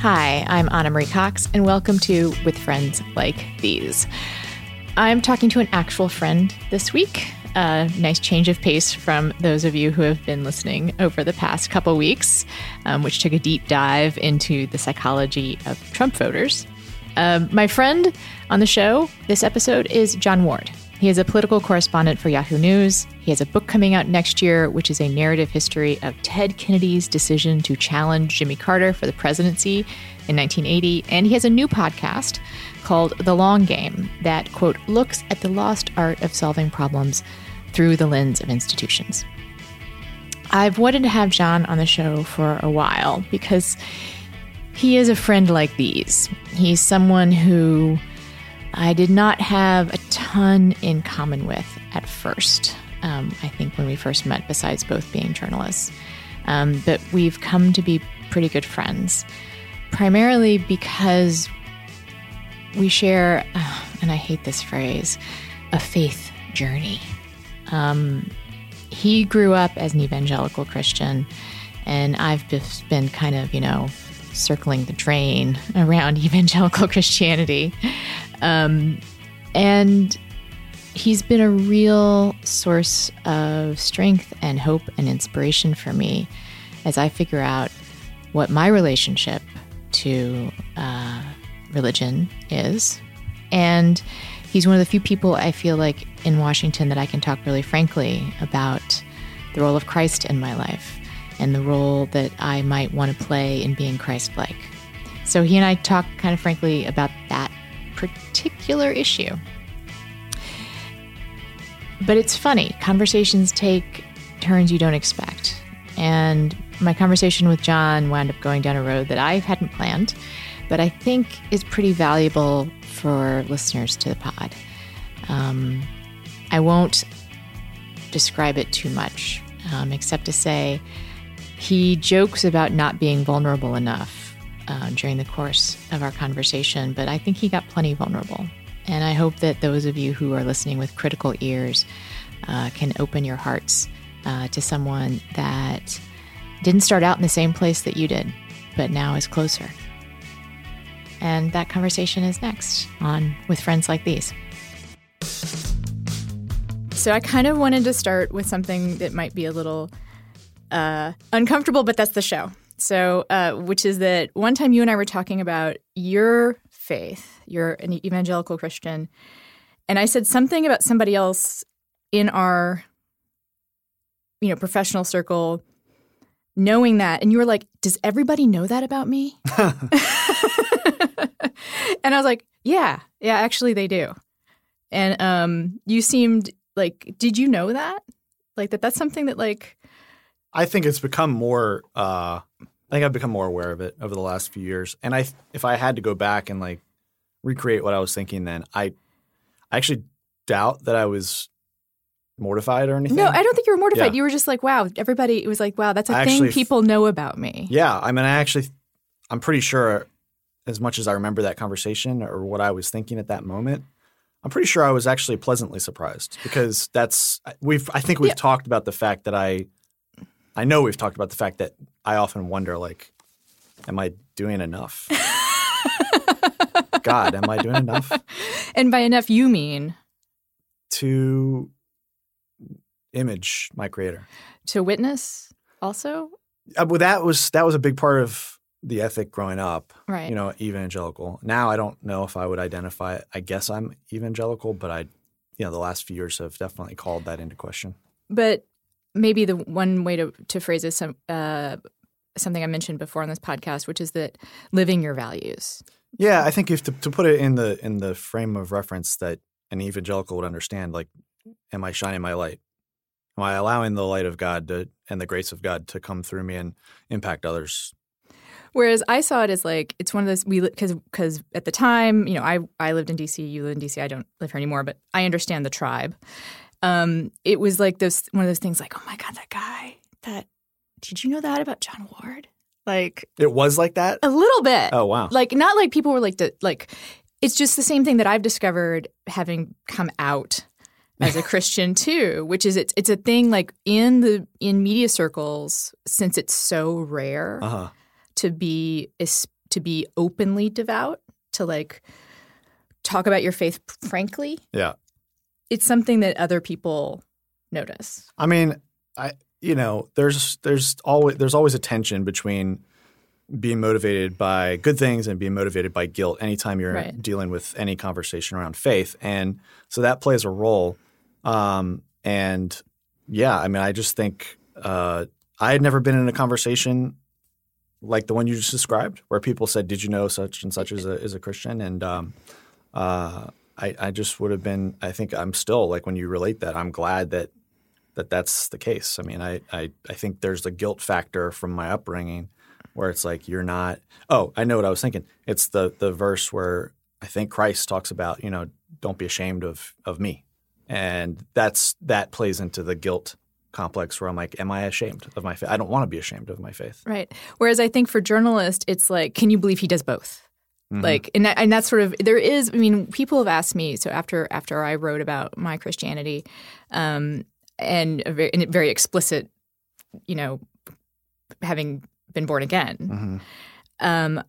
Hi, I'm Ana Marie Cox, and welcome to With Friends Like These. I'm talking to an actual friend this week. A nice change of pace from those of you who have been listening over the past couple weeks, um, which took a deep dive into the psychology of Trump voters. Um, my friend on the show this episode is Jon Ward. He is a political correspondent for Yahoo News. He has a book coming out next year, which is a narrative history of Ted Kennedy's decision to challenge Jimmy Carter for the presidency in 1980. And he has a new podcast called The Long Game that, quote, looks at the lost art of solving problems through the lens of institutions. I've wanted to have Jon on the show for a while because he is a friend like these. He's someone who I did not have a ton in common with at first. Um, I think when we first met, besides both being journalists. Um, but we've come to be pretty good friends, primarily because we share, uh, and I hate this phrase, a faith journey. Um, he grew up as an evangelical Christian, and I've been kind of, you know, circling the drain around evangelical Christianity. Um, and he's been a real source of strength and hope and inspiration for me as I figure out what my relationship to uh, religion is. And he's one of the few people I feel like in Washington that I can talk really frankly about the role of Christ in my life and the role that I might want to play in being Christ like. So he and I talk kind of frankly about that particular issue. But it's funny, conversations take turns you don't expect. And my conversation with Jon wound up going down a road that I hadn't planned, but I think is pretty valuable for listeners to the pod. Um, I won't describe it too much, um, except to say he jokes about not being vulnerable enough uh, during the course of our conversation, but I think he got plenty vulnerable. And I hope that those of you who are listening with critical ears uh, can open your hearts uh, to someone that didn't start out in the same place that you did, but now is closer. And that conversation is next on With Friends Like These. So I kind of wanted to start with something that might be a little uh, uncomfortable, but that's the show. So, uh, which is that one time you and I were talking about your faith, you're an evangelical Christian, and I said something about somebody else in our, you know, professional circle knowing that, and you were like, "Does everybody know that about me?" and I was like, "Yeah, yeah, actually, they do." And um, you seemed like, did you know that? Like that? That's something that like I think it's become more. Uh, I think I've become more aware of it over the last few years. And I, if I had to go back and like recreate what I was thinking, then I, I actually doubt that I was mortified or anything. No, I don't think you were mortified. Yeah. You were just like, wow, everybody. It was like, wow, that's a I thing actually people know about me. Yeah, I mean, I actually, I'm pretty sure, as much as I remember that conversation or what I was thinking at that moment, I'm pretty sure I was actually pleasantly surprised because that's we've. I think we've Yeah. talked about the fact that I, I know we've talked about the fact that I often wonder, like, am I doing enough? God, am I doing enough And by enough, you mean to image my creator? to witness also? Uh, well, that was that was a big part of the ethic growing up. Right. You know, evangelical. Now I don't know if I would identify. I guess I'm evangelical, but I, you know, the last few years have definitely called that into question. But maybe the one way to to phrase this, uh, something I mentioned before on this podcast, which is that living your values. Yeah, I think if to, to put it in the in the frame of reference that an evangelical would understand, like, am I shining my light? Am I allowing the light of God to, and the grace of God to come through me and impact others? Whereas I saw it as like it's one of those we because because at the time you know I I lived in DC you live in DC I don't live here anymore but I understand the tribe. Um, it was like this one of those things like oh my god that guy that did you know that about Jon Ward like It was like that. a little bit Oh wow. like not like people were like like it's just the same thing that I've discovered having come out as a Christian too, which is it's it's a thing like in the in media circles since it's so rare Uh huh. to be is to be openly devout to like talk about your faith frankly. Yeah. It's something that other people notice. I mean, I you know, there's there's always there's always a tension between being motivated by good things and being motivated by guilt anytime you're Right. dealing with any conversation around faith. And so that plays a role. Um, and yeah, I mean, I just think uh, I had never been in a conversation like the one you just described, where people said, "Did you know such and such is a is a Christian?" And um, uh, I, I just would have been. I think I'm still like when you relate that, I'm glad that that that's the case. I mean, I, I, I think there's the guilt factor from my upbringing where it's like you're not. Oh, I know what I was thinking. It's the the verse where I think Christ talks about you know don't be ashamed of of me, and that's that plays into the guilt complex where I'm like, am I ashamed of my faith? I don't want to be ashamed of my faith. Right. Whereas I think for journalists, it's like, can you believe he does both? Like, and that, and that's sort of there is. I mean, people have asked me. So after after I wrote about my Christianity, um, and a very, and very explicit, you know, having been born again, Mhm. um,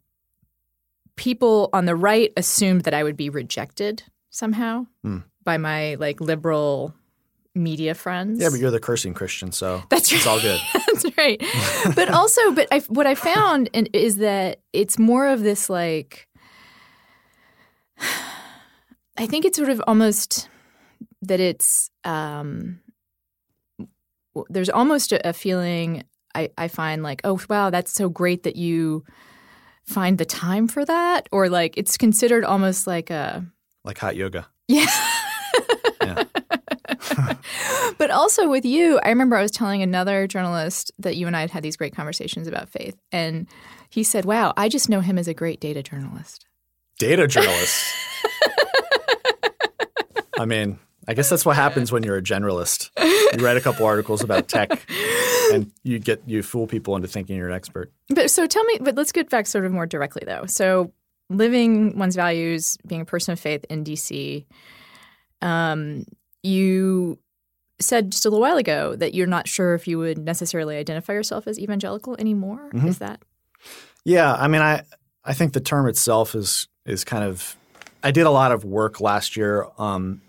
people on the right assumed that I would be rejected somehow Hmm. by my like liberal media friends. Yeah, but you're the cursing Christian, so That's it's right. all good. That's right. but also, but I, what I found in, is that it's more of this like, I think it's sort of almost that it's, um, there's almost a, a feeling I, I find like, oh, wow, that's so great that you find the time for that. Or like it's considered almost like a, Like hot yoga. yeah. Yeah. but also with you, I remember I was telling another journalist that you and I had had these great conversations about faith. And he said, Wow, I just know him as a great data journalist. Data journalist. I mean, I guess that's what happens when you're a generalist. You write a couple articles about tech, and you get you fool people into thinking you're an expert. But so tell me, but let's get back sort of more directly though. So living one's values, being a person of faith in DC, um, you said just a little while ago that you're not sure if you would necessarily identify yourself as evangelical anymore. Mhm. Is that Yeah, I mean, I I think the term itself is is kind of. I did a lot of work last year um,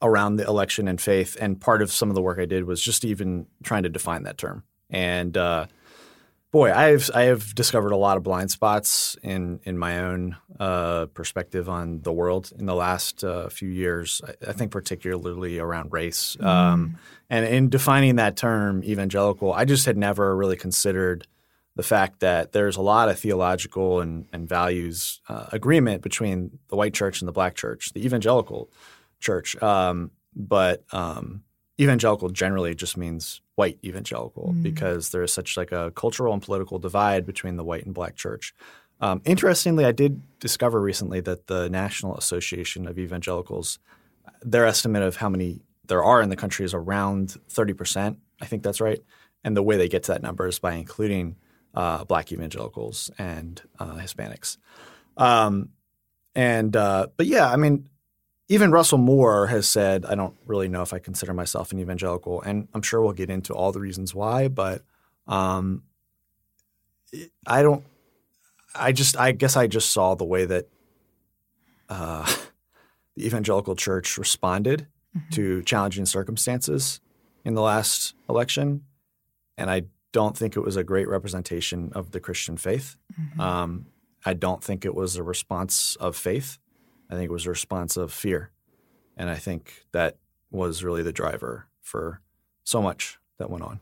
around the election and faith, and part of some of the work I did was just even trying to define that term. And uh, boy, I've I have discovered a lot of blind spots in in my own uh, perspective on the world in the last uh, few years. I, I think particularly around race, um, and in defining that term evangelical, I just had never really considered the fact that there's a lot of theological and, and values uh, agreement between the white church and the black church, the evangelical church. Um, but um, evangelical generally just means white evangelical because there is such like a cultural and political divide between the white and black church. Um, interestingly, I did discover recently that the National Association of Evangelicals, their estimate of how many there are in the country is around 30%. I think that's right. And the way they get to that number is by including uh, black evangelicals and uh, Hispanics. Um, and uh, but yeah, I mean, even Russell Moore has said, I don't really know if I consider myself an evangelical, and I'm sure we'll get into all the reasons why, but um, I don't. I just, I guess, I just saw the way that uh, the evangelical church responded to challenging circumstances in the last election, and I don't think it was a great representation of the Christian faith. Mm-hmm. Um, I don't think it was a response of faith. I think it was a response of fear. And I think that was really the driver for so much that went on.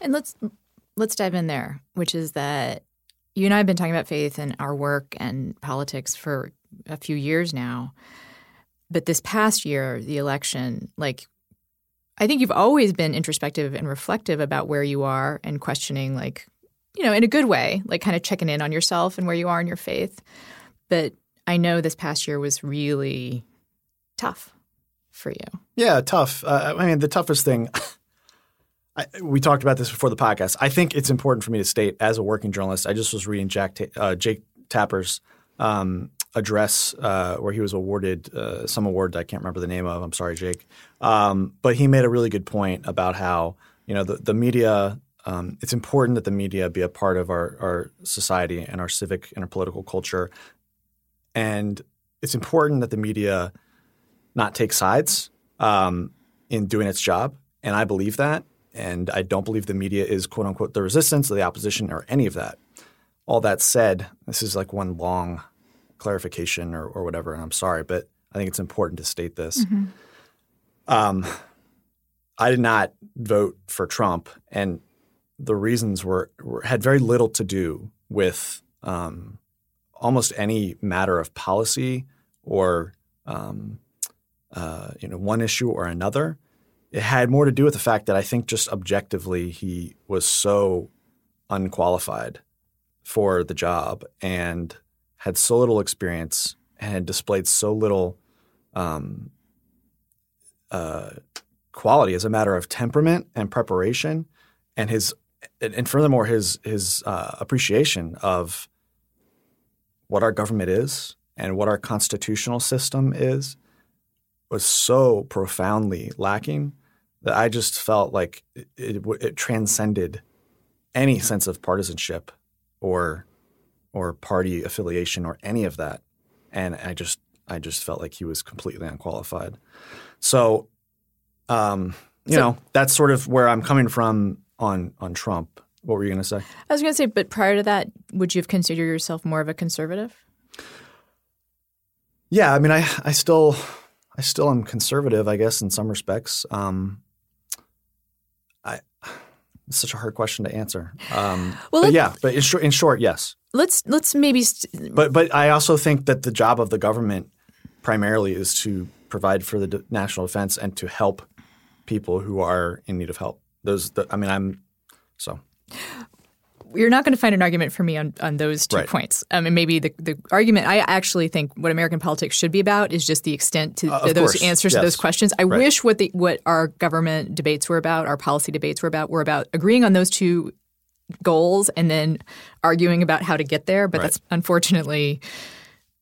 And let's let's dive in there, which is that you and I have been talking about faith and our work and politics for a few years now. But this past year, the election, like I think you've always been introspective and reflective about where you are and questioning like you know, in a good way, like kind of checking in on yourself and where you are in your faith. But I know this past year was really tough for you. Yeah, tough. Uh, I mean, the toughest thing. I, we talked about this before the podcast. I think it's important for me to state, as a working journalist, I just was reading Jack uh, Jake Tapper's um, address uh, where he was awarded uh, some award I can't remember the name of. I'm sorry, Jake. Um, but he made a really good point about how you know the, the media um, it's important that the media be a part of our, our society and our civic and our political culture. And it's important that the media not take sides um, in doing its job. And I believe that. And I don't believe the media is quote unquote the resistance or the opposition or any of that. All that said, this is like one long clarification or, or whatever. And I'm sorry, but I think it's important to state this. Mm-hmm. Um, I did not vote for Trump. And the reasons were, were, had very little to do with um, almost any matter of policy or um, uh, you know one issue or another. It had more to do with the fact that I think just objectively he was so unqualified for the job and had so little experience and had displayed so little um, uh, quality as a matter of temperament and preparation and his and furthermore, his his uh, appreciation of what our government is and what our constitutional system is was so profoundly lacking that I just felt like it, it, it transcended any sense of partisanship or or party affiliation or any of that, and I just I just felt like he was completely unqualified. So, um, you so, know, that's sort of where I'm coming from on on Trump. What were you going to say? I was going to say, but prior to that, would you have considered yourself more of a conservative? Yeah, I mean, I I still I still am conservative, I guess, in some respects. Um, I it's such a hard question to answer. Um, well, but yeah, but in short, in short, yes. Let's let's maybe. St- but but I also think that the job of the government primarily is to provide for the national defense and to help people who are in need of help. Those, the, I mean, I'm so. You're not going to find an argument for me on, on those two right. points. Um, and maybe the, the argument I actually think what American politics should be about is just the extent to uh, those course. answers yes. to those questions. I right. wish what the what our government debates were about, our policy debates were about, were about agreeing on those two goals and then arguing about how to get there. But right. that's unfortunately,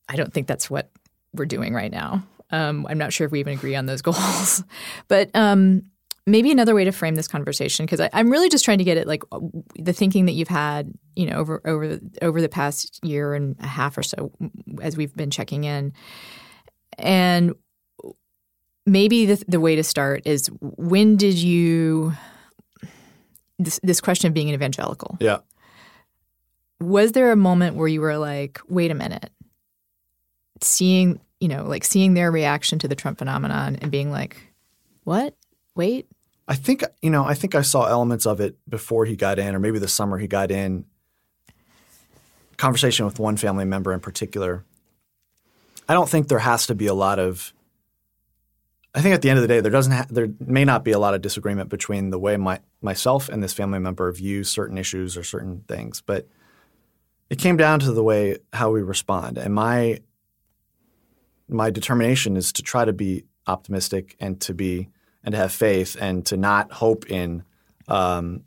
I don't think that's what we're doing right now. Um, I'm not sure if we even agree on those goals. but um, maybe another way to frame this conversation because I'm really just trying to get at like uh, the thinking that you've had, you know, over over over the past year and a half or so as we've been checking in, and maybe the the way to start is when did you this this question of being an evangelical? Yeah. Was there a moment where you were like, wait a minute, seeing you know like seeing their reaction to the Trump phenomenon and being like, what? Wait, I think you know. I think I saw elements of it before he got in, or maybe the summer he got in. Conversation with one family member in particular. I don't think there has to be a lot of. I think at the end of the day, there doesn't. Ha- there may not be a lot of disagreement between the way my myself and this family member view certain issues or certain things, but it came down to the way how we respond. And my my determination is to try to be optimistic and to be and to have faith and to not hope in um,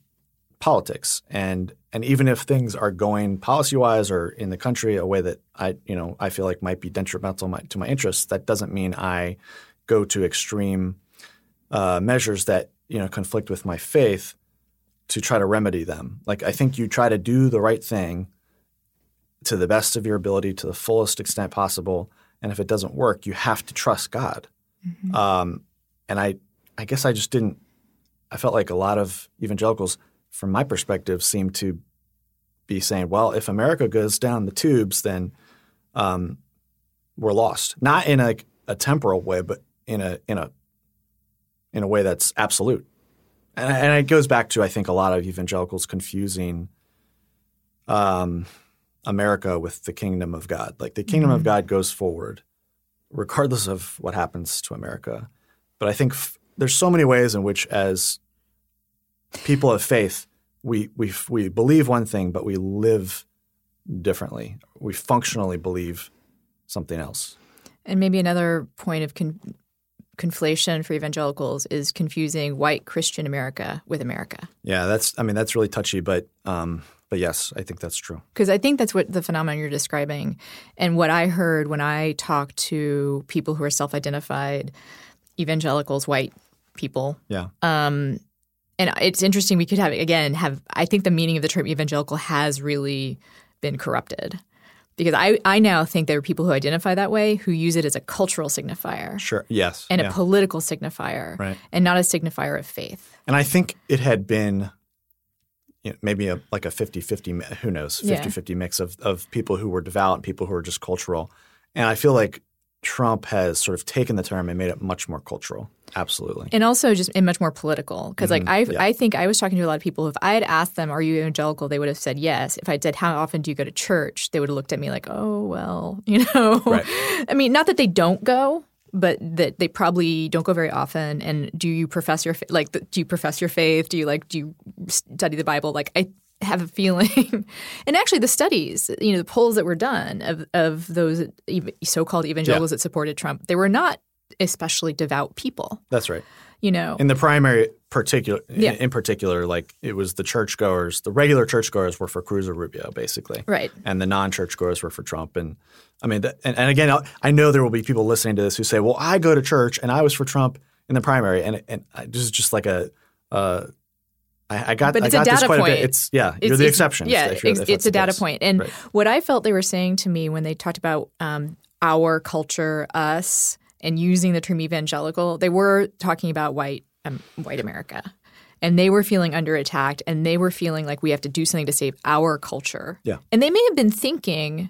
politics. And and even if things are going policy wise or in the country a way that I you know I feel like might be detrimental my, to my interests, that doesn't mean I go to extreme uh, measures that you know conflict with my faith to try to remedy them. Like I think you try to do the right thing to the best of your ability to the fullest extent possible. And if it doesn't work, you have to trust God. Mm-hmm. Um, and I I guess I just didn't. I felt like a lot of evangelicals from my perspective, seem to be saying, well, if America goes down the tubes, then um, we're lost. Not in a, a temporal way, but in a in a in a way that's absolute. And, and it goes back to I think a lot of evangelicals confusing um, America with the kingdom of God. Like the kingdom mm-hmm. of God goes forward, regardless of what happens to America. But I think f- there's so many ways in which, as people of faith, we we we believe one thing, but we live differently. We functionally believe something else. And maybe another point of con- conflation for evangelicals is confusing white Christian America with America. Yeah, that's I mean that's really touchy, but um, but yes, I think that's true. Because I think that's what the phenomenon you're describing, and what I heard when I talked to people who are self-identified evangelicals, white people. Yeah. Um, and it's interesting. We could have again have. I think the meaning of the term evangelical has really been corrupted because I, I now think there are people who identify that way who use it as a cultural signifier. Sure. Yes. And yeah. a political signifier. Right. And not a signifier of faith. And I think it had been you know, maybe a, like a 50-50, who knows, 50-50 yeah. mix of, of people who were devout and people who were just cultural. And I feel like Trump has sort of taken the term and made it much more cultural. Absolutely. And also just and much more political. Because mm-hmm. like I yeah. I think I was talking to a lot of people. If I had asked them, "Are you evangelical?" they would have said yes. If I said, "How often do you go to church?" they would have looked at me like, "Oh well," you know. Right. I mean, not that they don't go, but that they probably don't go very often. And do you profess your like? Do you profess your faith? Do you like? Do you study the Bible? Like I have a feeling, and actually the studies, you know, the polls that were done of of those so-called evangelicals yeah. that supported Trump, they were not especially devout people. That's right. You know, in the primary particular, yeah. in, particular, like it was the churchgoers, the regular churchgoers were for Cruz or Rubio, basically, right, and the non-churchgoers were for Trump. And I mean, the, and, and again, I know there will be people listening to this who say, "Well, I go to church and I was for Trump in the primary," and and this is just like a. Uh, I, I got, but it's I got a data point. point. It's yeah, it's, you're the exception. Yeah, it's, it's a data point. And right. what I felt they were saying to me when they talked about um, our culture, us, and using the term evangelical, they were talking about white um, white America. And they were feeling under attack and they were feeling like we have to do something to save our culture. Yeah. And they may have been thinking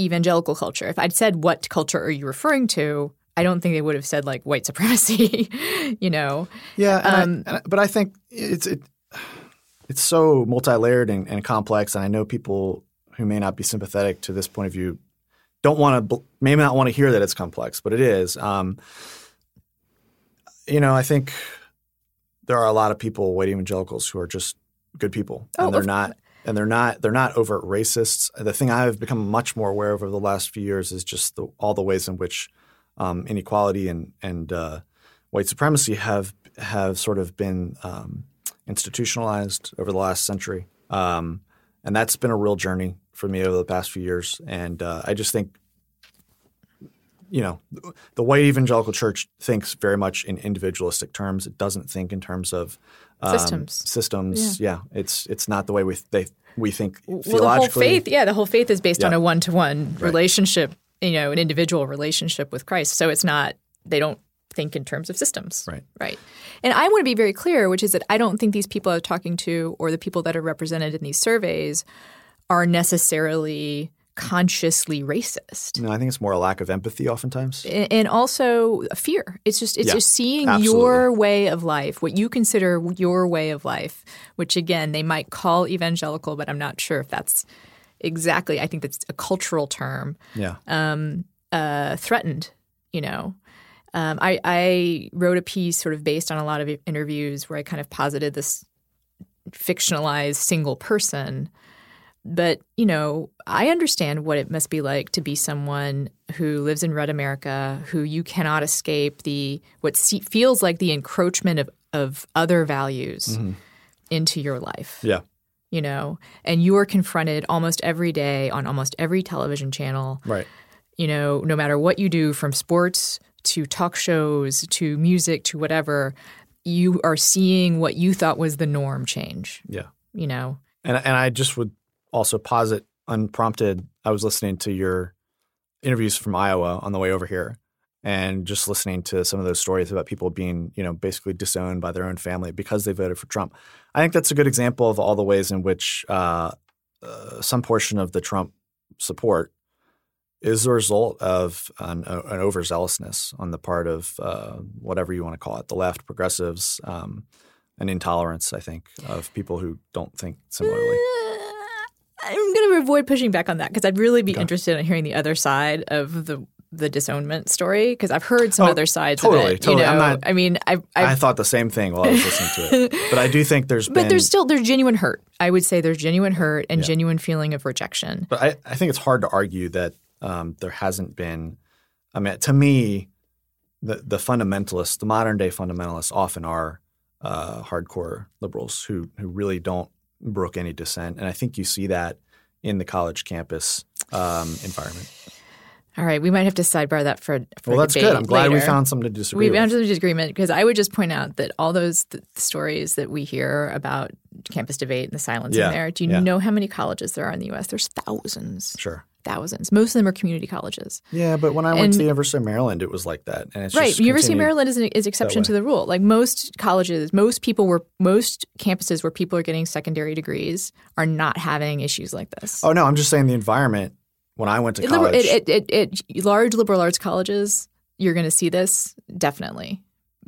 evangelical culture. If I'd said what culture are you referring to, I don't think they would have said like white supremacy, you know. Yeah, um, I, but I think it's it, it's so multi-layered and, and, complex, and I know people who may not be sympathetic to this point of view don't want to may not want to hear that it's complex, but it is. Um, you know, I think there are a lot of people, white evangelicals, who are just good people, oh, and they're not and they're not they're not overt racists. The thing I've become much more aware of over the last few years is just the, all the ways in which um, inequality and and uh, white supremacy have have sort of been um, institutionalized over the last century, um, and that's been a real journey for me over the past few years. And uh, I just think, you know, the white evangelical church thinks very much in individualistic terms. It doesn't think in terms of um, systems. Systems, yeah. yeah. It's it's not the way we they we think well, theologically. the whole faith, yeah, the whole faith is based yeah. on a one to one relationship. You know, an individual relationship with Christ. So it's not they don't think in terms of systems. Right. Right. And I want to be very clear, which is that I don't think these people I'm talking to or the people that are represented in these surveys are necessarily consciously racist. No, I think it's more a lack of empathy oftentimes. And also fear. It's just it's yeah, just seeing absolutely. your way of life, what you consider your way of life, which again they might call evangelical, but I'm not sure if that's exactly I think that's a cultural term. Yeah. Um, uh, threatened, you know. Um, I, I wrote a piece sort of based on a lot of interviews where I kind of posited this fictionalized single person. But, you know, I understand what it must be like to be someone who lives in red America, who you cannot escape the what feels like the encroachment of, of other values mm-hmm. into your life. Yeah. You know, and you are confronted almost every day on almost every television channel. Right. You know, no matter what you do from sports to talk shows to music to whatever, you are seeing what you thought was the norm change. Yeah. You know. And and I just would also posit unprompted, I was listening to your interviews from Iowa on the way over here. and just listening to some of those stories about people being, you know, basically disowned by their own family because they voted for Trump. I think that's a good example of all the ways in which uh, uh, some portion of the Trump support is a result of an, an overzealousness on the part of uh, whatever you want to call it, the left, progressives, um, an intolerance, I think, of people who don't think similarly. I'm going to avoid pushing back on that because I'd really be okay. interested in hearing the other side of the the disownment story because I've heard some oh, other sides totally, of it. Totally, you know? not, I mean, I I thought the same thing while I was listening to it, but I do think there's but been, there's still there's genuine hurt. I would say there's genuine hurt and Yeah. genuine feeling of rejection. But I, I think it's hard to argue that um, there hasn't been. I mean, to me, the the fundamentalists, the modern day fundamentalists, often are uh, hardcore liberals who who really don't brook any dissent, and I think you see that in the college campus um, environment. All right, we might have to sidebar that for, for Well, that's good. I'm glad we found something to disagree We found a disagreement because I would just point out that all those th- stories that we hear about campus debate and the silence Yeah, in there. Do you yeah. know how many colleges there are in the U.S.? There's thousands, Sure. Thousands. Most of them are community colleges. Yeah, but when I went to the University of Maryland, it was like that, and it's right. just University of Maryland is an is exception to the rule. Like most colleges, most people were most campuses where people are getting secondary degrees are not having issues like this. Oh no, I'm just saying the environment when I went to college. it, it, it, it, large liberal arts colleges, you're going to see this definitely.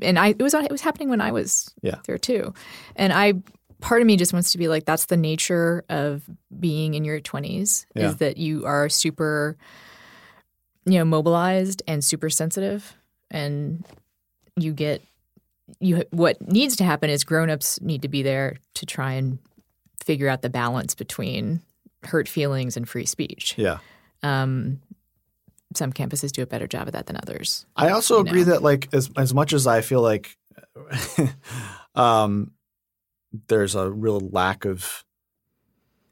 And I, it was it was happening when I was Yeah. there too. And I, part of me just wants to be like, that's the nature of being in your 20s Yeah. is that you are super, you know, mobilized and super sensitive, and you get you. What needs to happen is grown-ups need to be there to try and figure out the balance between hurt feelings and free speech. yeah. Um, some campuses do a better job of that than others. I also you agree know. that like as as much as I feel like um there's a real lack of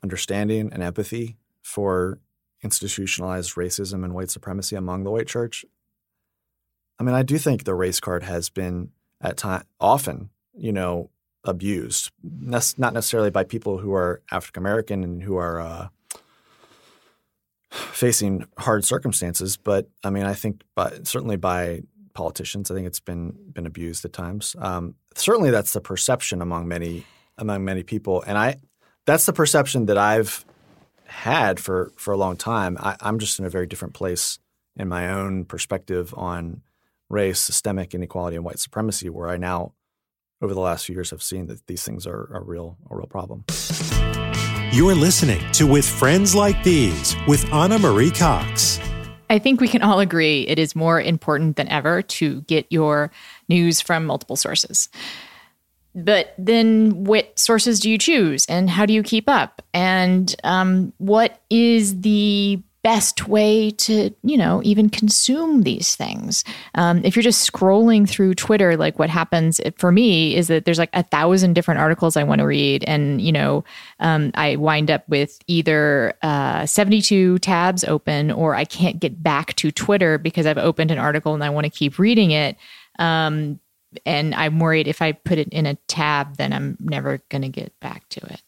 understanding and empathy for institutionalized racism and white supremacy among the white church. I mean, I do think the race card has been at time often, you know, abused, Nes- not necessarily by people who are African American and who are uh, facing hard circumstances, but I mean, I think, by, certainly by politicians, I think it's been been abused at times. Um, certainly, that's the perception among many among many people, and I that's the perception that I've had for for a long time. I, I'm just in a very different place in my own perspective on race, systemic inequality, and white supremacy, where I now, over the last few years, have seen that these things are a real a real problem. You're listening to With Friends Like These with Ana Marie Cox. I think we can all agree it is more important than ever to get your news from multiple sources. But then, what sources do you choose, and how do you keep up? And um, what is the best way to, you know, even consume these things? Um, if you're just scrolling through Twitter, like what happens for me is that there's like a thousand different articles I want to read, and you know, um, I wind up with either uh, 72 tabs open, or I can't get back to Twitter because I've opened an article and I want to keep reading it. Um, and I'm worried if I put it in a tab, then I'm never going to get back to it.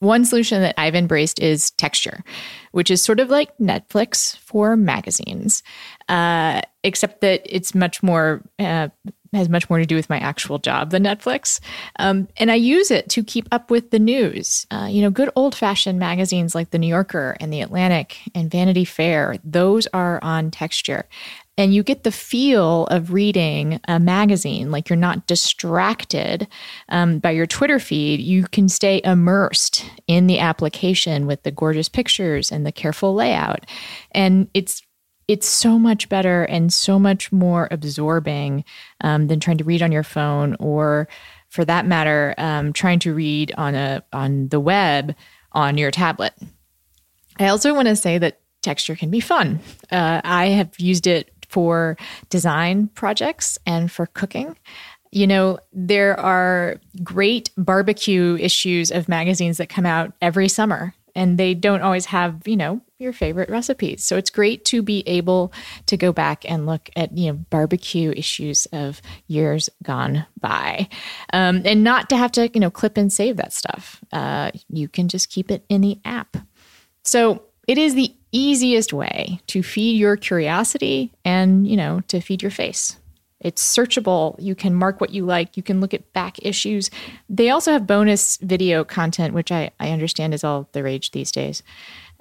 One solution that I've embraced is texture, which is sort of like Netflix for magazines, uh, except that it's much more uh, has much more to do with my actual job than Netflix. Um, and I use it to keep up with the news. Uh, you know, good old fashioned magazines like The New Yorker and The Atlantic and Vanity Fair, those are on texture. And you get the feel of reading a magazine, like you're not distracted um, by your Twitter feed. You can stay immersed in the application with the gorgeous pictures and the careful layout. And it's it's so much better and so much more absorbing um, than trying to read on your phone or for that matter um, trying to read on a on the web on your tablet i also want to say that texture can be fun uh, i have used it for design projects and for cooking you know, there are great barbecue issues of magazines that come out every summer, and they don't always have, you know, your favorite recipes. So it's great to be able to go back and look at, you know, barbecue issues of years gone by, um, and not to have to, you know, clip and save that stuff. Uh, you can just keep it in the app. So it is the easiest way to feed your curiosity and, you know, to feed your face. It's searchable. You can mark what you like. You can look at back issues. They also have bonus video content, which I, I understand is all the rage these days.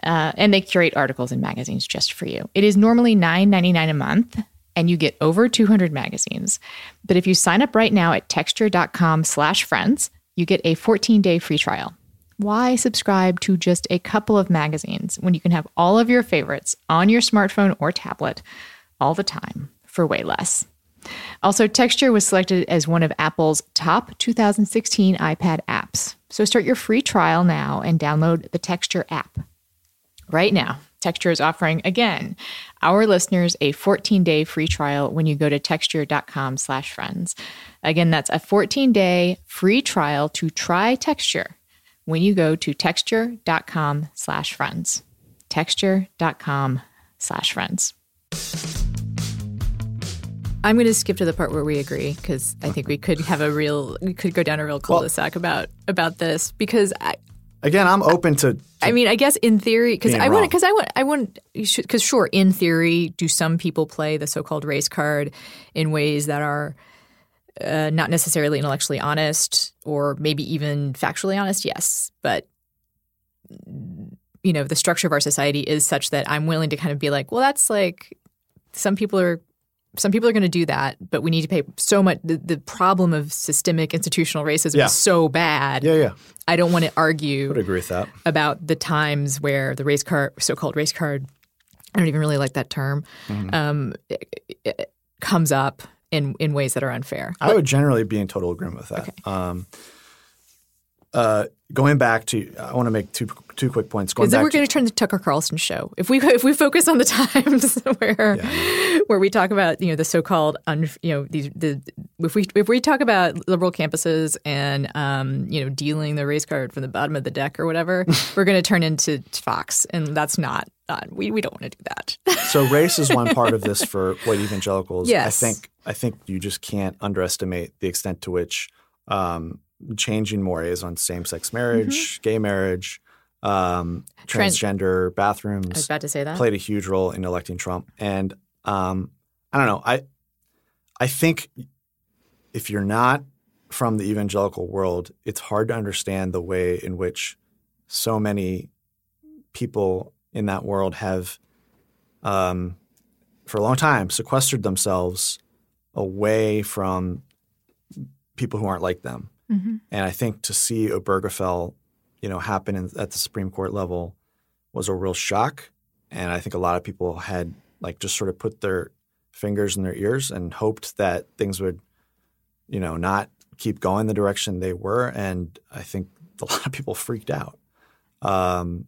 Uh, and they curate articles and magazines just for you. It is normally $9.99 a month, and you get over 200 magazines. But if you sign up right now at texture.com slash friends, you get a 14-day free trial. Why subscribe to just a couple of magazines when you can have all of your favorites on your smartphone or tablet all the time for way less? Also, Texture was selected as one of Apple's top 2016 iPad apps. So start your free trial now and download the Texture app. Right now, Texture is offering again our listeners a 14-day free trial when you go to texture.com/friends. Again, that's a 14-day free trial to try Texture when you go to texture.com slash friends. Texture.com slash friends. I'm going to skip to the part where we agree because I think we could have a real we could go down a real cul-de-sac about about this because I Again, I'm open to. I mean I guess in theory because I want wrong. because I want I want because sure in theory do some people play the so-called race card in ways that are uh, not necessarily intellectually honest or maybe even factually honest yes but you know the structure of our society is such that I'm willing to kind of be like well that's like some people are some people are going to do that, but we need to pay so much. The, the problem of systemic institutional racism Yeah. is so bad. Yeah, yeah. I don't want to argue. I would agree with that. about the times where the race card, so-called race card, I don't even really like that term, Mm-hmm. um, it- it comes up in in ways that are unfair. I would generally be in total agreement with that. Um, uh, going back to, I want to make two two quick points. Going then we're going to turn the Tucker Carlson show. If we if we focus on the times where where we talk about you know the so-called un, you know these the if we if we talk about liberal campuses and um, you know dealing the race card from the bottom of the deck or whatever, we're going to turn into Fox, and that's not. We we don't want to do that. so race is one part of this for white evangelicals. Yes. I think I think you just can't underestimate the extent to which um, changing mores on same-sex marriage, gay marriage, um, Mm-hmm. Trans- transgender bathrooms I was about to say that. played a huge role in electing Trump. And um, I don't know. I I think if you're not from the evangelical world, it's hard to understand the way in which so many people in that world have, um, for a long time, sequestered themselves away from people who aren't like them. Mm-hmm. And I think to see Obergefell, you know, happen in, at the Supreme Court level was a real shock. And I think a lot of people had like just sort of put their fingers in their ears and hoped that things would, you know, not keep going the direction they were. And I think a lot of people freaked out. Um,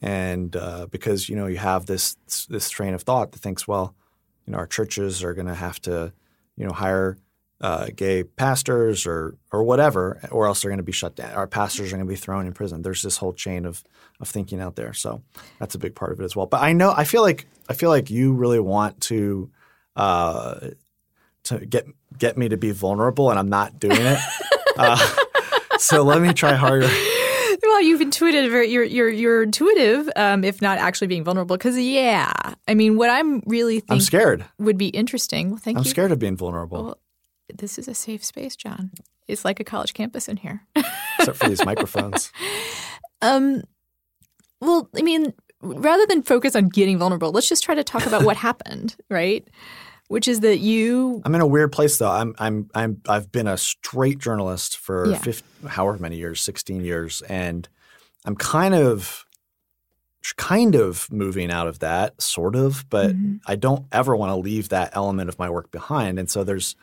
and uh, because you know you have this this train of thought that thinks, well, you know, our churches are going to have to, you know, hire uh, gay pastors or or whatever, or else they're going to be shut down. Our pastors are going to be thrown in prison. There's this whole chain of of thinking out there. So that's a big part of it as well. But I know I feel like I feel like you really want to uh, to get get me to be vulnerable, and I'm not doing it. uh, so let me try harder. Well, you've intuited very you're you're you're intuitive, um, if not actually being vulnerable. Because yeah, I mean, what I'm really I'm scared. would be interesting. Well, thank I'm you. scared of being vulnerable, Well, this is a safe space, Jon. It's like a college campus in here. except for these microphones. Um, well, I mean, rather than focus on getting vulnerable, let's just try to talk about what happened, right? Which is that you, I'm in a weird place though. I'm I'm I'm I've been a straight journalist for Yeah. 50, however many years, 16 years, and I'm kind of kind of moving out of that, sort of, but Mm-hmm. I don't ever want to leave that element of my work behind. And so there's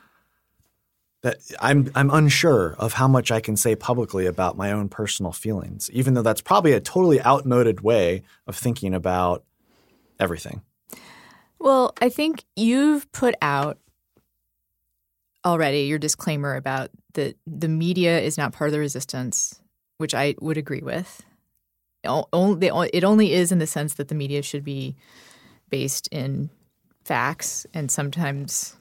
that I'm I'm unsure of how much I can say publicly about my own personal feelings, even though that's probably a totally outmoded way of thinking about everything. Well, I think you've put out already your disclaimer about the the media is not part of the resistance, which I would agree with. Only- It only is in the sense that the media should be based in facts and sometimes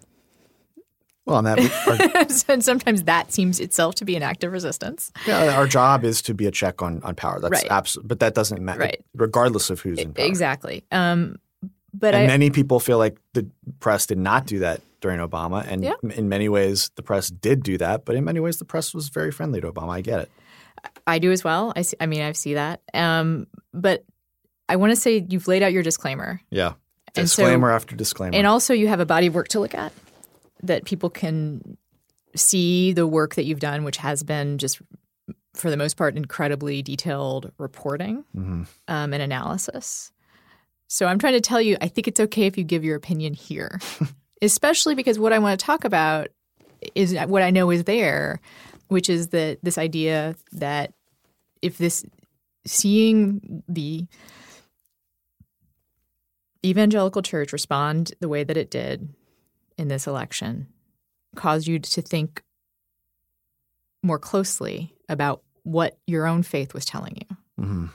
Well, and that and sometimes that seems itself to be an act of resistance. yeah, our job is to be a check on on power. That's Right. absolutely, but that doesn't matter, Right. regardless of who's in power. Exactly. Um, but and I, many people feel like the press did not do that during Obama, and Yeah. in many ways, the press did do that. But in many ways, the press was very friendly to Obama. I get it. I do as well. I, see, I mean, I see that. Um, but I want to say you've laid out your disclaimer. Yeah, And so- disclaimer after disclaimer. And also, you have a body of work to look at that people can see the work that you've done, which has been just, for the most part, incredibly detailed reporting um, and analysis. So I'm trying to tell you, I think it's okay if you give your opinion here, especially because what I want to talk about is what I know is there, which is that this idea that if this seeing the evangelical church respond the way that it did in this election caused you to think more closely about what your own faith was telling you. Mhm.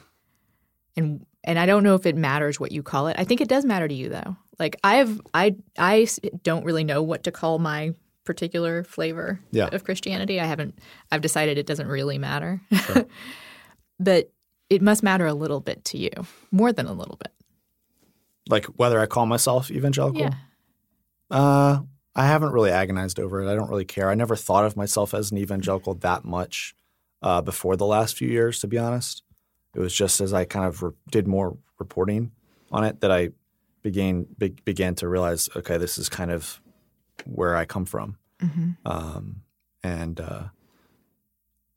And and I don't know if it matters what you call it. I think it does matter to you though. Like I've I I don't really know what to call my particular flavor Yeah. of Christianity. I haven't I've decided it doesn't really matter. but it must matter a little bit to you, more than a little bit. like whether I call myself evangelical. Yeah. Uh, I haven't really agonized over it. I don't really care. I never thought of myself as an evangelical that much uh, before the last few years, to be honest. It was just as I kind of re- did more reporting on it that I began be- began to realize, okay, this is kind of where I come from, um, and uh,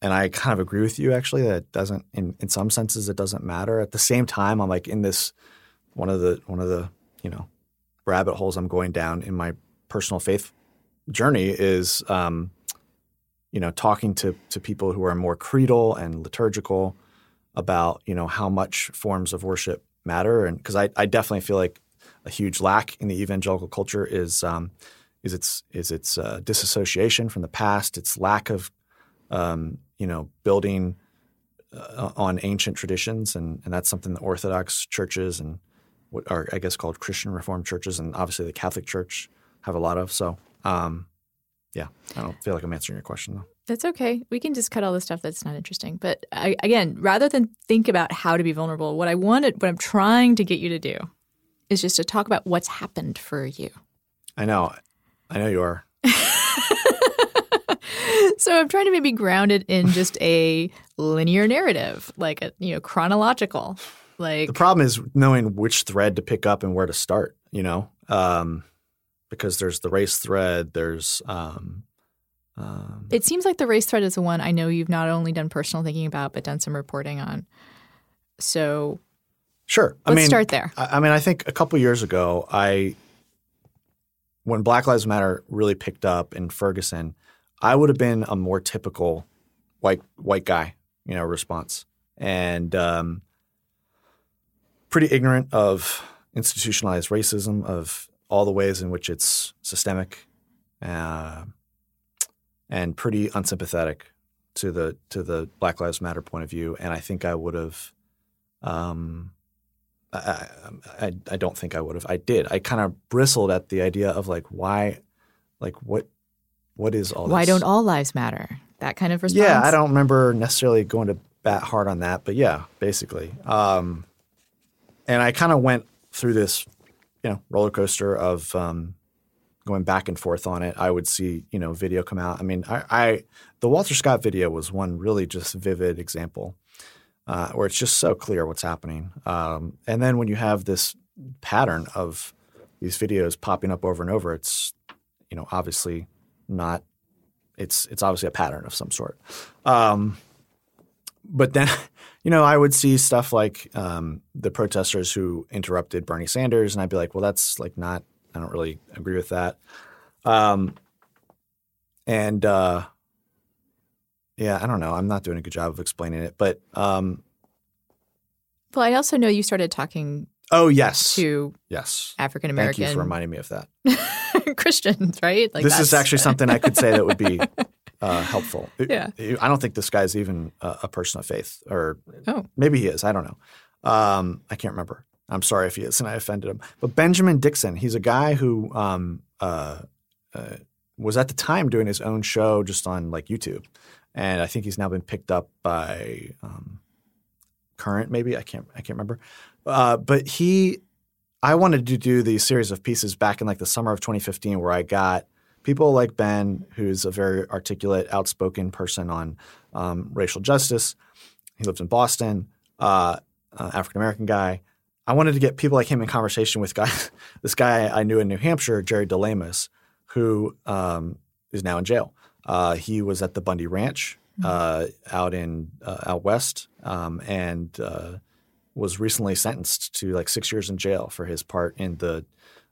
and I kind of agree with you actually that it doesn't in in some senses it doesn't matter. At the same time, I'm like in this one of the one of the you know rabbit holes I'm going down in my personal faith journey is um, you know talking to to people who are more creedal and liturgical about you know how much forms of worship matter. And because I, I definitely feel like a huge lack in the evangelical culture is um, is its is its uh, disassociation from the past. Its lack of um, you know building uh, on ancient traditions. And, and that's something the Orthodox churches and what are I guess called Christian Reformed churches and obviously the Catholic Church have a lot of. So um, yeah, I don't feel like I'm answering your question though. That's okay. We can just cut all the stuff that's not interesting. But I, again, rather than think about how to be vulnerable, what I wanted, what I'm trying to get you to do is just to talk about what's happened for you. I know, I know you are. So I'm trying to maybe ground it in just a linear narrative, like a you know chronological, like The problem is knowing which thread to pick up and where to start. You know, um, because there's the race thread. There's um, um, it seems like the race thread is the one I know you've not only done personal thinking about, but done some reporting on. So Sure. I Let's mean, start there. I, I mean, I think a couple years ago, I when Black Lives Matter really picked up in Ferguson, I would have been a more typical white white guy, you know, response, and um, pretty ignorant of institutionalized racism, of all the ways in which it's systemic, uh, and pretty unsympathetic to the to the Black Lives Matter point of view. And I think I would have. Um, I, I, I don't think I would have. I did. I kind of bristled at the idea of like why, like what, what is all why this? don't all lives matter? That kind of response. Yeah, I don't remember necessarily going to bat hard on that, but yeah, basically. Um, and I kind of went through this, you know, roller coaster of um, going back and forth on it. I would see, you know, video come out. I mean, I, I the Walter Scott video was one really just vivid example uh, where it's just so clear what's happening. Um, and then when you have this pattern of these videos popping up over and over, it's you know obviously not. It's it's obviously a pattern of some sort. Um, but then, you know, I would see stuff like um, the protesters who interrupted Bernie Sanders, and I'd be like, well, that's like not. I don't really agree with that. Um, and uh, yeah, I don't know. I'm not doing a good job of explaining it, but um, Well, I also know you started talking oh yes, to yes. African American. Thank you for reminding me of that. Christians, right? Like this is actually something I could say that would be uh, helpful. Yeah. I don't think this guy's even a, a person of faith, or Oh. maybe he is. I don't know. Um, I can't remember. I'm sorry if he is, and I offended him. But Benjamin Dixon, he's a guy who um, uh, uh, was at the time doing his own show just on like YouTube, and I think he's now been picked up by um, Current, maybe I can't I can't remember, uh, but he. I wanted to do the series of pieces back in like the summer of 2015, where I got people like Ben, who's a very articulate, outspoken person on um, racial justice. He lives in Boston, uh, uh, African American guy. I wanted to get people like him in conversation with guy, this guy I knew in New Hampshire, Jerry DeLemus, who um, is now in jail. Uh, he was at the Bundy Ranch uh, out in uh, out west, um, and uh, was recently sentenced to like six years in jail for his part in the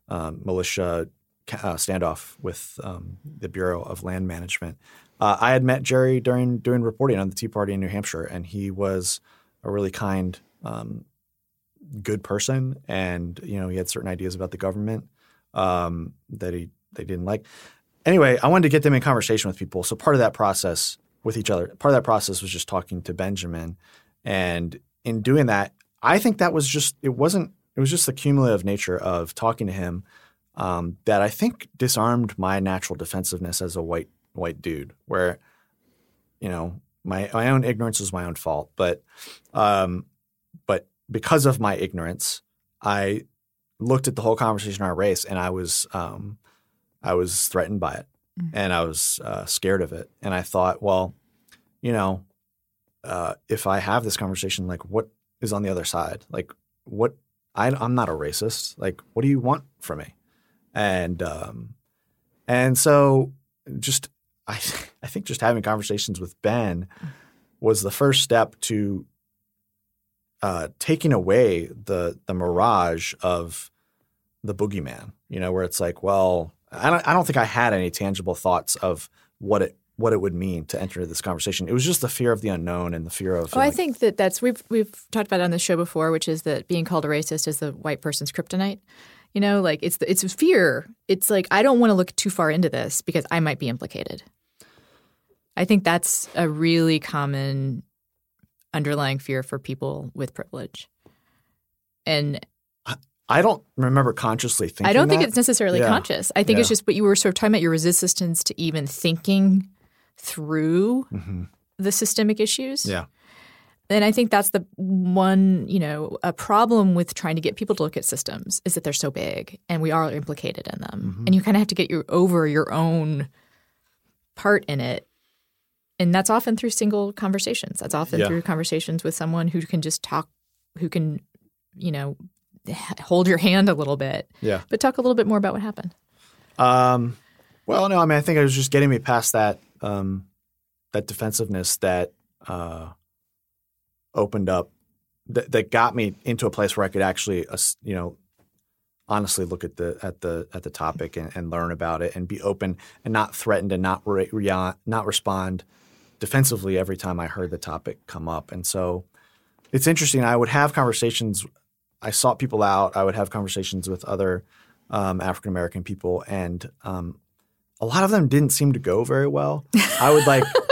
um, militia uh, standoff with um, the Bureau of Land Management. Uh, I had met Jerry during doing reporting on the Tea Party in New Hampshire, and he was a really kind, um, good person, and you know he had certain ideas about the government um, that he they didn't like. Anyway, I wanted to get them in conversation with people. So part of that process with each other, part of that process was just talking to Benjamin, and in doing that, I think that was just it wasn't it was just the cumulative nature of talking to him um, that I think disarmed my natural defensiveness as a white white dude, where you know my my own ignorance was my own fault, but um, but because of my ignorance, I looked at the whole conversation on race, and I was um, I was threatened by it, and I was uh, scared of it, and I thought, well, you know, uh, if I have this conversation, like what is on the other side? Like what? I, I'm not a racist. Like, what do you want from me? And um, and so just I I think just having conversations with Ben was the first step to uh, taking away the the mirage of the boogeyman. You know, where it's like, well, I don't I don't think I had any tangible thoughts of what it what it would mean to enter into this conversation. It was just the fear of the unknown and the fear of. Oh, I think that that's we've we've talked about it on the show before, which is that being called a racist is the white person's kryptonite. You know, like it's the, it's fear. It's like I don't want to look too far into this because I might be implicated. I think that's a really common underlying fear for people with privilege. And I don't remember consciously thinking. I don't think that. it's necessarily Yeah. conscious. I think it's just what you were sort of talking about your resistance to even thinking through mm-hmm. the systemic issues. Yeah. And I think that's the one, you know, a problem with trying to get people to look at systems is that they're so big and we are implicated in them. And you kind of have to get your over your own part in it. And that's often through single conversations. That's often Yeah. through conversations with someone who can just talk, who can, you know, hold your hand a little bit, Yeah. but talk a little bit more about what happened. Um, well, no, I mean, I think it was just getting me past that um, that defensiveness that uh, opened up that, that got me into a place where I could actually, uh, you know, honestly look at the at the at the topic and, and learn about it and be open and not threatened and not re- rea- not respond defensively every time I heard the topic come up. And so it's interesting. I would have conversations. I sought people out. I would have conversations with other um, African American people, and um, a lot of them didn't seem to go very well. I would like,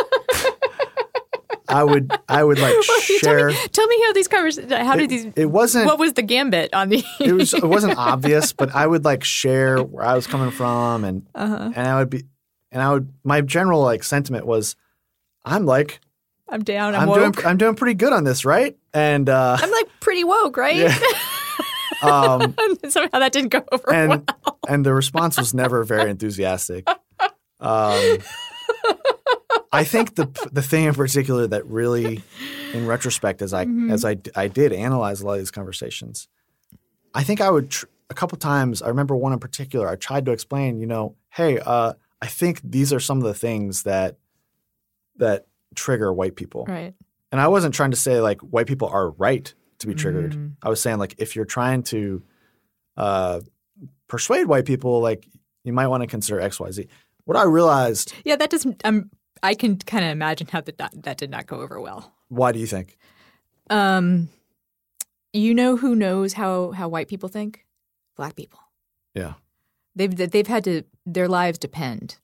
I would, I would like share. Tell me, tell me how these conversations, how did these, It wasn't. what was the gambit on the, it was. It wasn't obvious, but I would like share where I was coming from, and Uh-huh. and I would be, and I would. My general like sentiment was, I'm like, I'm down, I'm, I'm, woke. doing, I'm doing pretty good on this, right? And uh, I'm like pretty woke, right? um, Somehow that didn't go over and well. and the response was never very enthusiastic. Um, I think the the thing in particular that really, in retrospect, as I Mm-hmm. as I I did analyze a lot of these conversations, I think I would tr- a couple times. I remember one in particular. I tried to explain, you know, hey, uh, I think these are some of the things that that trigger white people. Right. And I wasn't trying to say like white people are right to be triggered. Mm. I was saying like if you're trying to uh, persuade white people, like you might want to consider X, Y, Z. What I realized, Yeah, that doesn't, um, I can kind of imagine how that, that did not go over well. why do you think? Um, you know who knows how, how white people think? Black people. Yeah. They've they've had to their lives depend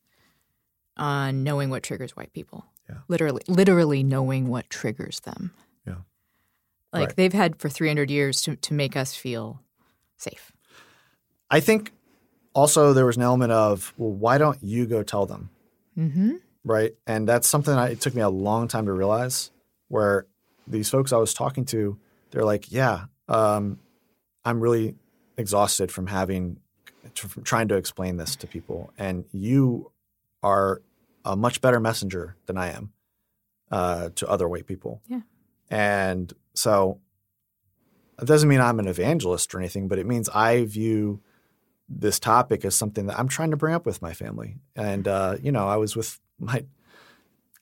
on knowing what triggers white people. Yeah. Literally literally knowing what triggers them. Yeah. Like Right. they've had for 300 years to to make us feel safe. I think also there was an element of, well, why don't you go tell them? Mm-hmm. Right? And that's something I, it took me a long time to realize. Where these folks I was talking to, they're like, "Yeah, um, I'm really exhausted from having from trying to explain this to people, and you are a much better messenger than I am uh, to other white people." Yeah. and so it doesn't mean I'm an evangelist or anything, but it means I view this topic as something that I'm trying to bring up with my family. And uh, you know, I was with my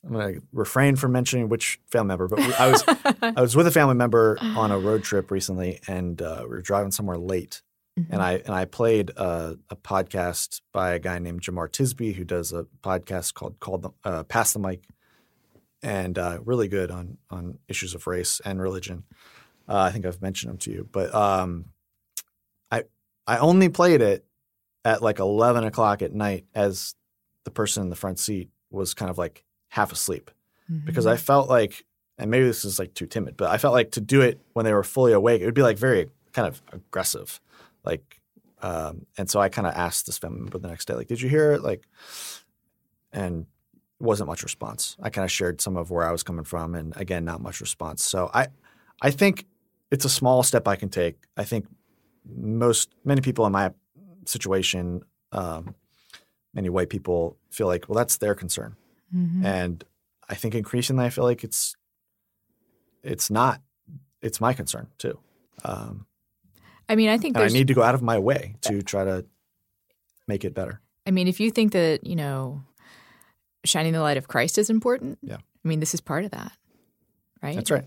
I'm going to refrain from mentioning which family member, but I was I was with a family member on a road trip recently, and uh, we were driving somewhere late, Mm-hmm. and I and I played a, a podcast by a guy named Jemar Tisby who does a podcast called called the, uh, Pass the Mic, and uh, really good on on issues of race and religion. Uh, I think I've mentioned him to you, but um, I I only played it at like eleven o'clock at night as the person in the front seat was kind of like half asleep because Mm-hmm. I felt like, and maybe this is like too timid, but I felt like to do it when they were fully awake, it would be like very kind of aggressive, like, um, and so I kind of asked this family member the next day, like, did you hear it? Like, and wasn't much response. I kind of shared some of where I was coming from, and again, not much response. So I, I think it's a small step I can take. I think most many people in my situation, um, many white people feel like, well, that's their concern, Mhm. and I think increasingly I feel like it's, it's not, it's my concern too, um, I mean, I think and I need to go out of my way to try to make it better. I mean, if you think that you know, shining the light of Christ is important, Yeah. I mean, this is part of that, right? That's right.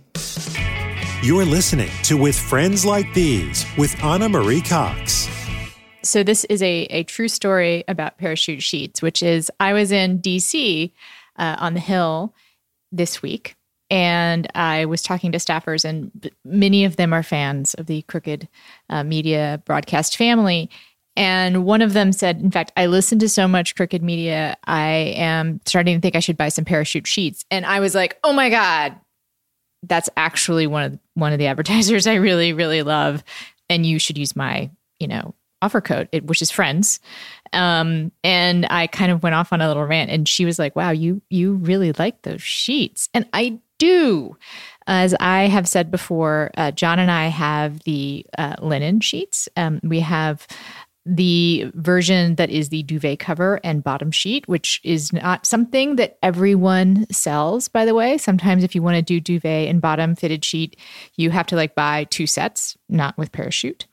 You're listening to With Friends Like These with Ana Marie Cox. So this is a a true story about parachute sheets, which is I was in DC uh, on the Hill this week, and I was talking to staffers, and many of them are fans of the Crooked uh, Media broadcast family. And one of them said, in fact, I listen to so much Crooked Media, I am starting to think I should buy some parachute sheets. And I was like, oh my God, that's actually one of one of the advertisers I really, really love. And you should use my, you know, offer code, which is friends. Um, and I kind of went off on a little rant, and she was like, "Wow, you you really like those sheets," and I do. As I have said before, uh, John and I have the uh, linen sheets. Um, we have the version that is the duvet cover and bottom sheet, which is not something that everyone sells, by the way. Sometimes, if you want to do duvet and bottom fitted sheet, you have to like buy two sets, not with parachute.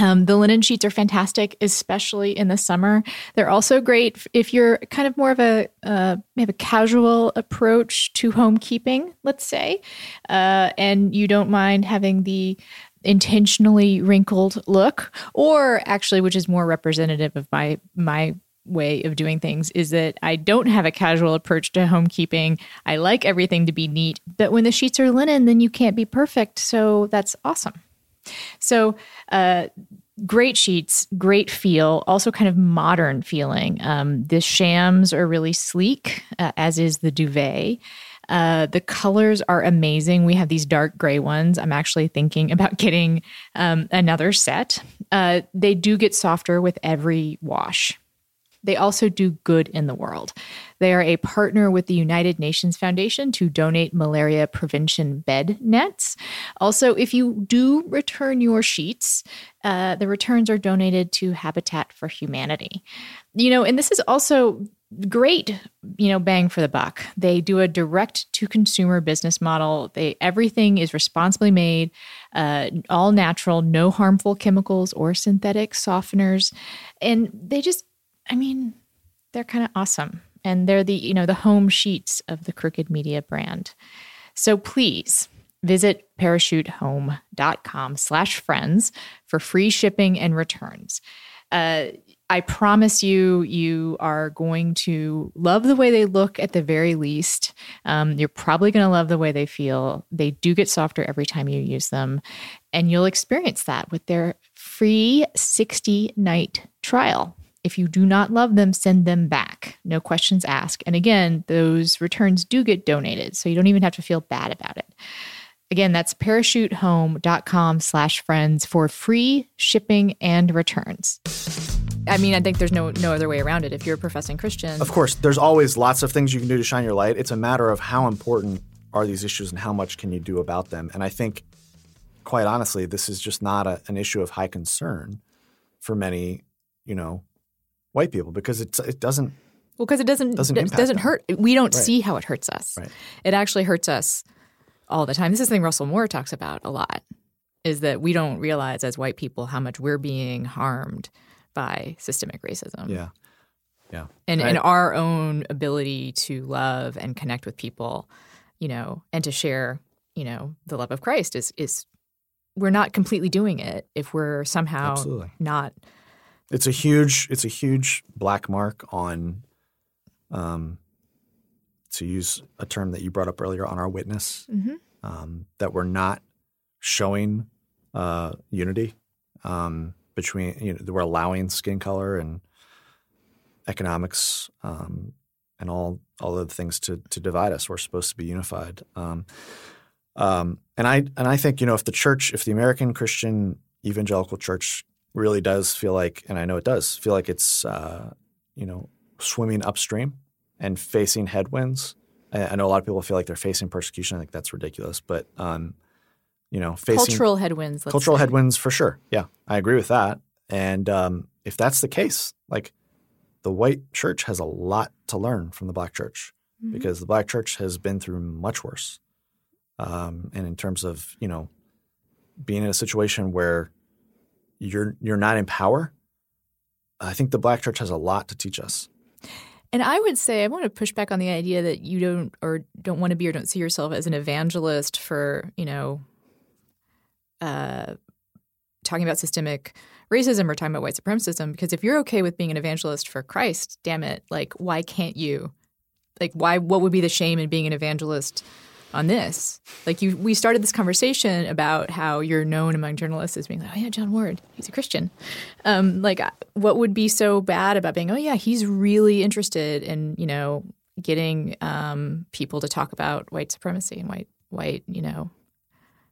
Um, the linen sheets are fantastic, especially in the summer. They're also great if you're kind of more of a uh, maybe a casual approach to homekeeping, let's say, uh, and you don't mind having the intentionally wrinkled look, or actually, which is more representative of my my way of doing things is that I don't have a casual approach to homekeeping. I like everything to be neat, but when the sheets are linen, then you can't be perfect. So that's awesome. So, uh, great sheets, great feel, also kind of modern feeling. Um, the shams are really sleek, uh, as is the duvet. Uh, the colors are amazing. We have these dark gray ones. I'm actually thinking about getting um, another set. Uh, they do get softer with every wash. They also do good in the world. They are a partner with the United Nations Foundation to donate malaria prevention bed nets. Also, if you do return your sheets, uh, the returns are donated to Habitat for Humanity. You know, and this is also great you know bang for the buck they do a direct to consumer business model they everything is responsibly made uh, all natural no harmful chemicals or synthetic softeners and they just i mean they're kind of awesome and they're the you know the home sheets of the crooked media brand so please visit parachutehome.com slash friends for free shipping and returns uh, I promise you, you are going to love the way they look at the very least. Um, you're probably going to love the way they feel. They do get softer every time you use them. And you'll experience that with their free 60 night trial. If you do not love them, send them back. No questions asked. And again, those returns do get donated, so you don't even have to feel bad about it. Again, that's parachutehome.com slash friends for free shipping and returns. I mean, I think there's no no other way around it. If you're a professing Christian, Of course, there's always lots of things you can do to shine your light. It's a matter of how important are these issues and how much can you do about them. And I think, quite honestly, this is just not a, an issue of high concern for many, you know, white people because it's it doesn't. Well, because it doesn't Doesn't it impact doesn't them. hurt. We don't Right. see how it hurts us. Right. It actually hurts us all the time. This is something Russell Moore talks about a lot. Is that we don't realize as white people how much we're being harmed by systemic racism. Yeah, yeah. and, I- and our own ability to love and connect with people, you know, and to share, you know, the love of Christ is is we're not completely doing it if we're somehow Absolutely. not it's a huge it's a huge black mark on um to use a term that you brought up earlier on our witness Mhm. um, that we're not showing uh, unity um, between you know we're allowing skin color and economics um, and all all of the things to to divide us we're supposed to be unified um, um, and I and I think you know if the church if the American Christian evangelical church really does feel like, and I know it does feel like it's uh, you know swimming upstream and facing headwinds. I, I know a lot of people feel like they're facing persecution. I think that's ridiculous, but um, you know, facing cultural headwinds. Cultural say. headwinds for sure. Yeah, I agree with that. And um, if that's the case, like the white church has a lot to learn from the black church Mhm. because the black church has been through much worse. Um, and in terms of you know being in a situation where you're you're not in power, I think the black church has a lot to teach us. And I would say I want to push back on the idea that you don't or don't want to be or don't see yourself as an evangelist for, you know, uh, talking about systemic racism or talking about white supremacism. Because if you're okay with being an evangelist for Christ, damn it, like why can't you? Like why? What would be the shame in being an evangelist on this? Like you, we started this conversation about how you're known among journalists as being like, oh yeah, Jon Ward, he's a Christian. Um, like, what would be so bad about being, oh yeah, he's really interested in you know getting um, people to talk about white supremacy and white white you know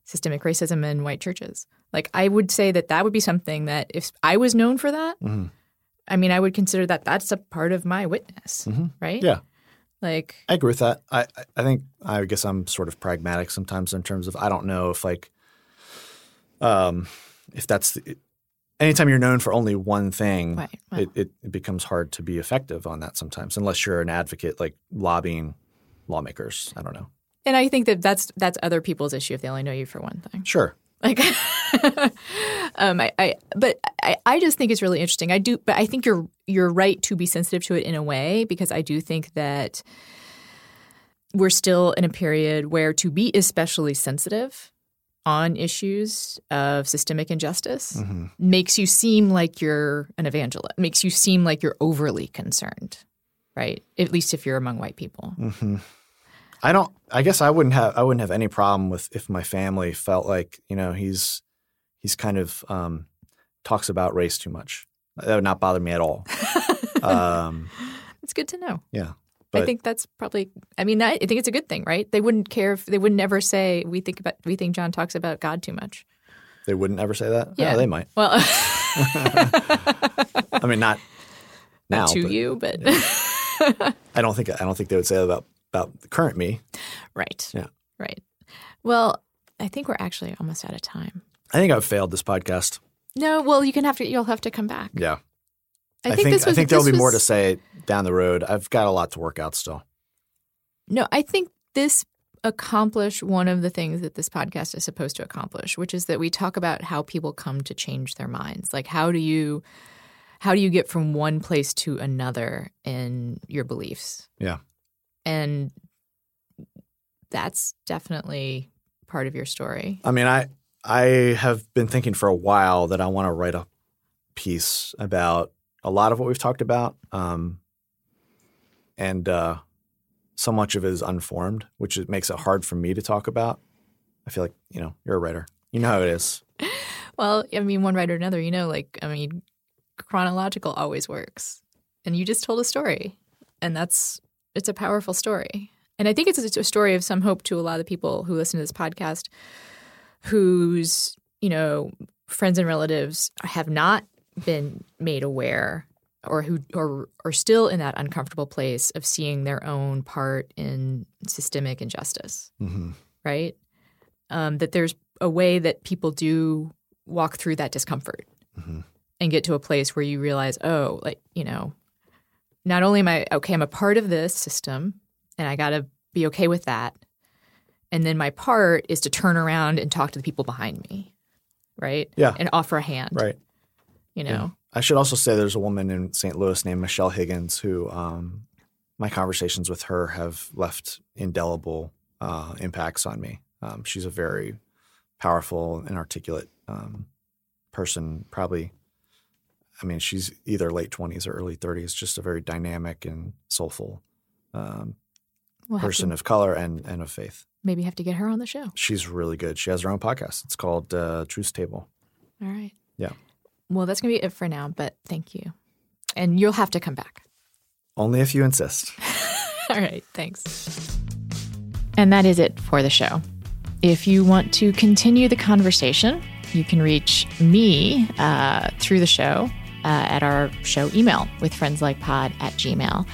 systemic racism in white churches. Like, I would say that that would be something that if I was known for that, Mhm. I mean, I would consider that that's a part of my witness, Mhm. right? Yeah. Like, I agree with that. I I- think I guess I'm sort of pragmatic sometimes in terms of I don't know if like um if that's the, anytime you're known for only one thing, Right, right. it, it, it becomes hard to be effective on that sometimes unless you're an advocate like lobbying lawmakers. I don't know. and I think that that's that's other people's issue if they only know you for one thing. Sure. Like, um, I, I, but I, I just think it's really interesting. I do, but I think you're you're right to be sensitive to it in a way because I do think that we're still in a period where to be especially sensitive on issues of systemic injustice Mm-hmm. makes you seem like you're an evangelist. Makes you seem like you're overly concerned, right? At least if you're among white people. hmm I don't. I guess I wouldn't have. I wouldn't have any problem with if my family felt like you know he's he's kind of um, talks about race too much. That would not bother me at all. um, It's good to know. yeah, I think that's probably. I mean, I think it's a good thing, right? They wouldn't care if they would never say we think about we think Jon talks about God too much. they wouldn't ever say that. Yeah. they might. Well, I mean, not now. to but you, but I don't think. I don't think they would say that about about the current me. right, Yeah. right. Well, I think we're actually almost out of time. I think I've failed this podcast. No, well, you can have to. You'll have to come back. Yeah, I think, this was. I think there'll be more to say down the road. I've got a lot to work out still. No, I think this accomplished one of the things that this podcast is supposed to accomplish, which is that we talk about how people come to change their minds. Like how do you how do you get from one place to another in your beliefs? Yeah. And that's definitely part of your story. I mean, I I have been thinking for a while that I want to write a piece about a lot of what we've talked about, um, and uh, so much of it is unformed, which it makes it hard for me to talk about. I feel like you know you're a writer, you know how it is. Well, I mean, one writer or another, you know, like I mean, chronological always works. And you just told a story, and that's it's a powerful story. And I think it's a story of some hope to a lot of the people who listen to this podcast, whose you know friends and relatives have not been made aware or who or are still in that uncomfortable place of seeing their own part in systemic injustice, hmm right? Um, that there's a way that people do walk through that discomfort Mhm. and get to a place where you realize, oh, like you know, not only am I okay, I'm a part of this system, and I got to be okay with that, and then my part is to turn around and talk to the people behind me, right? Yeah. and offer a hand, Right. You know, Yeah. I should also say there's a woman in St. Louis named Michelle Higgins who um, my conversations with her have left indelible uh, impacts on me. Um, she's a very powerful and articulate um, person, probably. I mean, she's either late 20s or early 30s, just a very dynamic and soulful um, we'll person to of color and, and of faith. Maybe have to get her on the show. She's really good. She has her own podcast. It's called uh, Truth Table. All right. Yeah. Well, that's gonna be it for now, but thank you, and you'll have to come back. Only if you insist. All right, thanks. And that is it for the show. If you want to continue the conversation, you can reach me uh, through the show uh, at our show email with friendslikepod at gmail.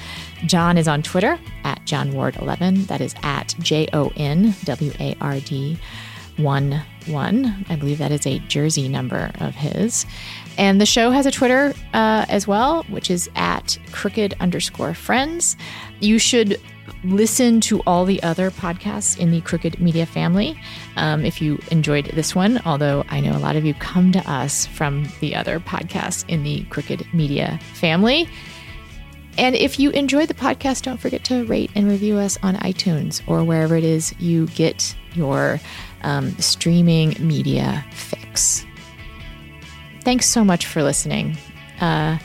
Jon is on Twitter at Jon Ward11. That is at J O N W A R D 1 1. I believe that is a Jersey number of his. And the show has a Twitter uh, as well, which is at crooked underscore friends. You should listen to all the other podcasts in the Crooked Media family um, if you enjoyed this one, although I know a lot of you come to us from the other podcasts in the Crooked Media family. And if you enjoyed the podcast, don't forget to rate and review us on iTunes or wherever it is you get your um, streaming media fix. Thanks so much for listening. Uh,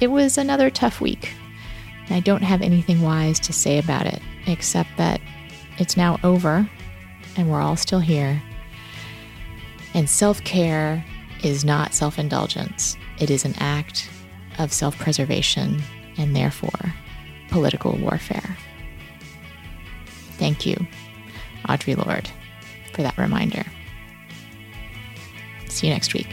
it was another tough week. And I don't have anything wise to say about it, except that it's now over and we're all still here. And self care is not self indulgence, it is an act of self preservation and therefore political warfare. Thank you, Audre Lorde, for that reminder. See you next week.